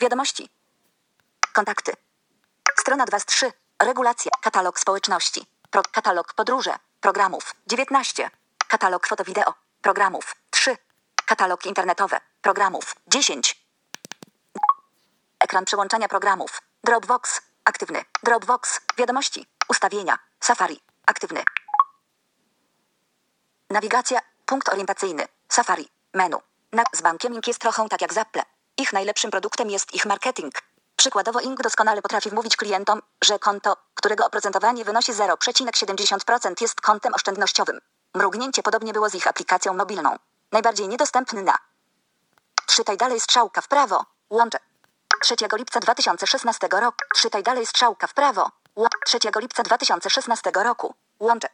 Wiadomości. Kontakty. Strona 2 z 3. Regulacje. Katalog społeczności. Pro, katalog podróże. Programów. 19. Katalog foto-wideo. Programów. 3. Katalog internetowy. Programów. 10. Ekran przełączania programów. Dropbox. Aktywny. Dropbox. Wiadomości. Ustawienia. Safari. Aktywny. Nawigacja. Punkt orientacyjny. Safari. Menu. Na, z bankiem jest trochę tak jak z Apple. Ich najlepszym produktem jest ich marketing. Przykładowo Ink doskonale potrafi wmówić klientom, że konto, którego oprocentowanie wynosi 0,70% jest kontem oszczędnościowym. Mrugnięcie podobnie było z ich aplikacją mobilną. Najbardziej niedostępny na. Czytaj dalej strzałka w prawo. Łącze. 3 lipca 2016 roku. Czytaj dalej strzałka w prawo. Ło- 3 lipca 2016 roku. Łącze.